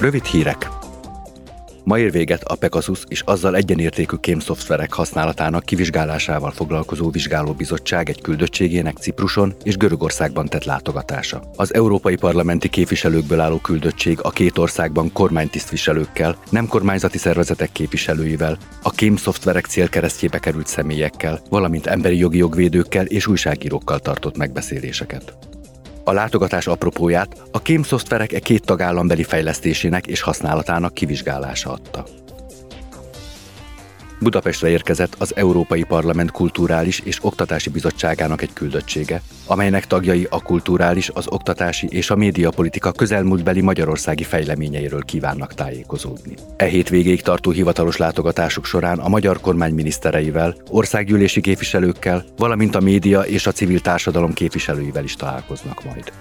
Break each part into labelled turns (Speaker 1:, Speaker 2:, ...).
Speaker 1: Rövid hírek. Ma ér véget a Pegasus és azzal egyenértékű kémszoftverek használatának kivizsgálásával foglalkozó vizsgálóbizottság egy küldöttségének Cipruson és Görögországban tett látogatása. Az európai parlamenti képviselőkből álló küldöttség a két országban kormánytisztviselőkkel, nem kormányzati szervezetek képviselőivel, a kémszoftverek célkeresztjébe került személyekkel, valamint emberi jogi jogvédőkkel és újságírókkal tartott megbeszéléseket. A látogatás apropóját a kém szoftverek e két tagállambeli fejlesztésének és használatának kivizsgálása adta. Budapestre érkezett az Európai Parlament Kulturális és Oktatási Bizottságának egy küldöttsége, amelynek tagjai a kulturális, az oktatási és a médiapolitika közelmúltbeli magyarországi fejleményeiről kívánnak tájékozódni. E hét tartó hivatalos látogatásuk során a magyar kormány minisztereivel, országgyűlési képviselőkkel, valamint a média és a civil társadalom képviselőivel is találkoznak majd.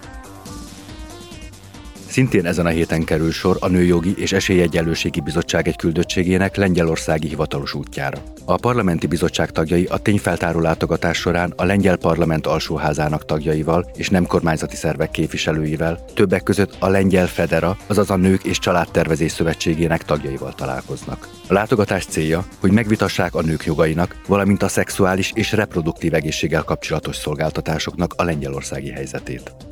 Speaker 1: Szintén ezen a héten kerül sor a Nőjogi és Esélyegyenlőségi Bizottság egy küldöttségének lengyelországi hivatalos útjára. A parlamenti bizottság tagjai a tényfeltáró látogatás során a lengyel parlament alsóházának tagjaival és nem kormányzati szervek képviselőivel, többek között a lengyel Federa, azaz a Nők és Családtervezés Szövetségének tagjaival találkoznak. A látogatás célja, hogy megvitassák a nők jogainak, valamint a szexuális és reproduktív egészséggel kapcsolatos szolgáltatásoknak a lengyelországi helyzetét.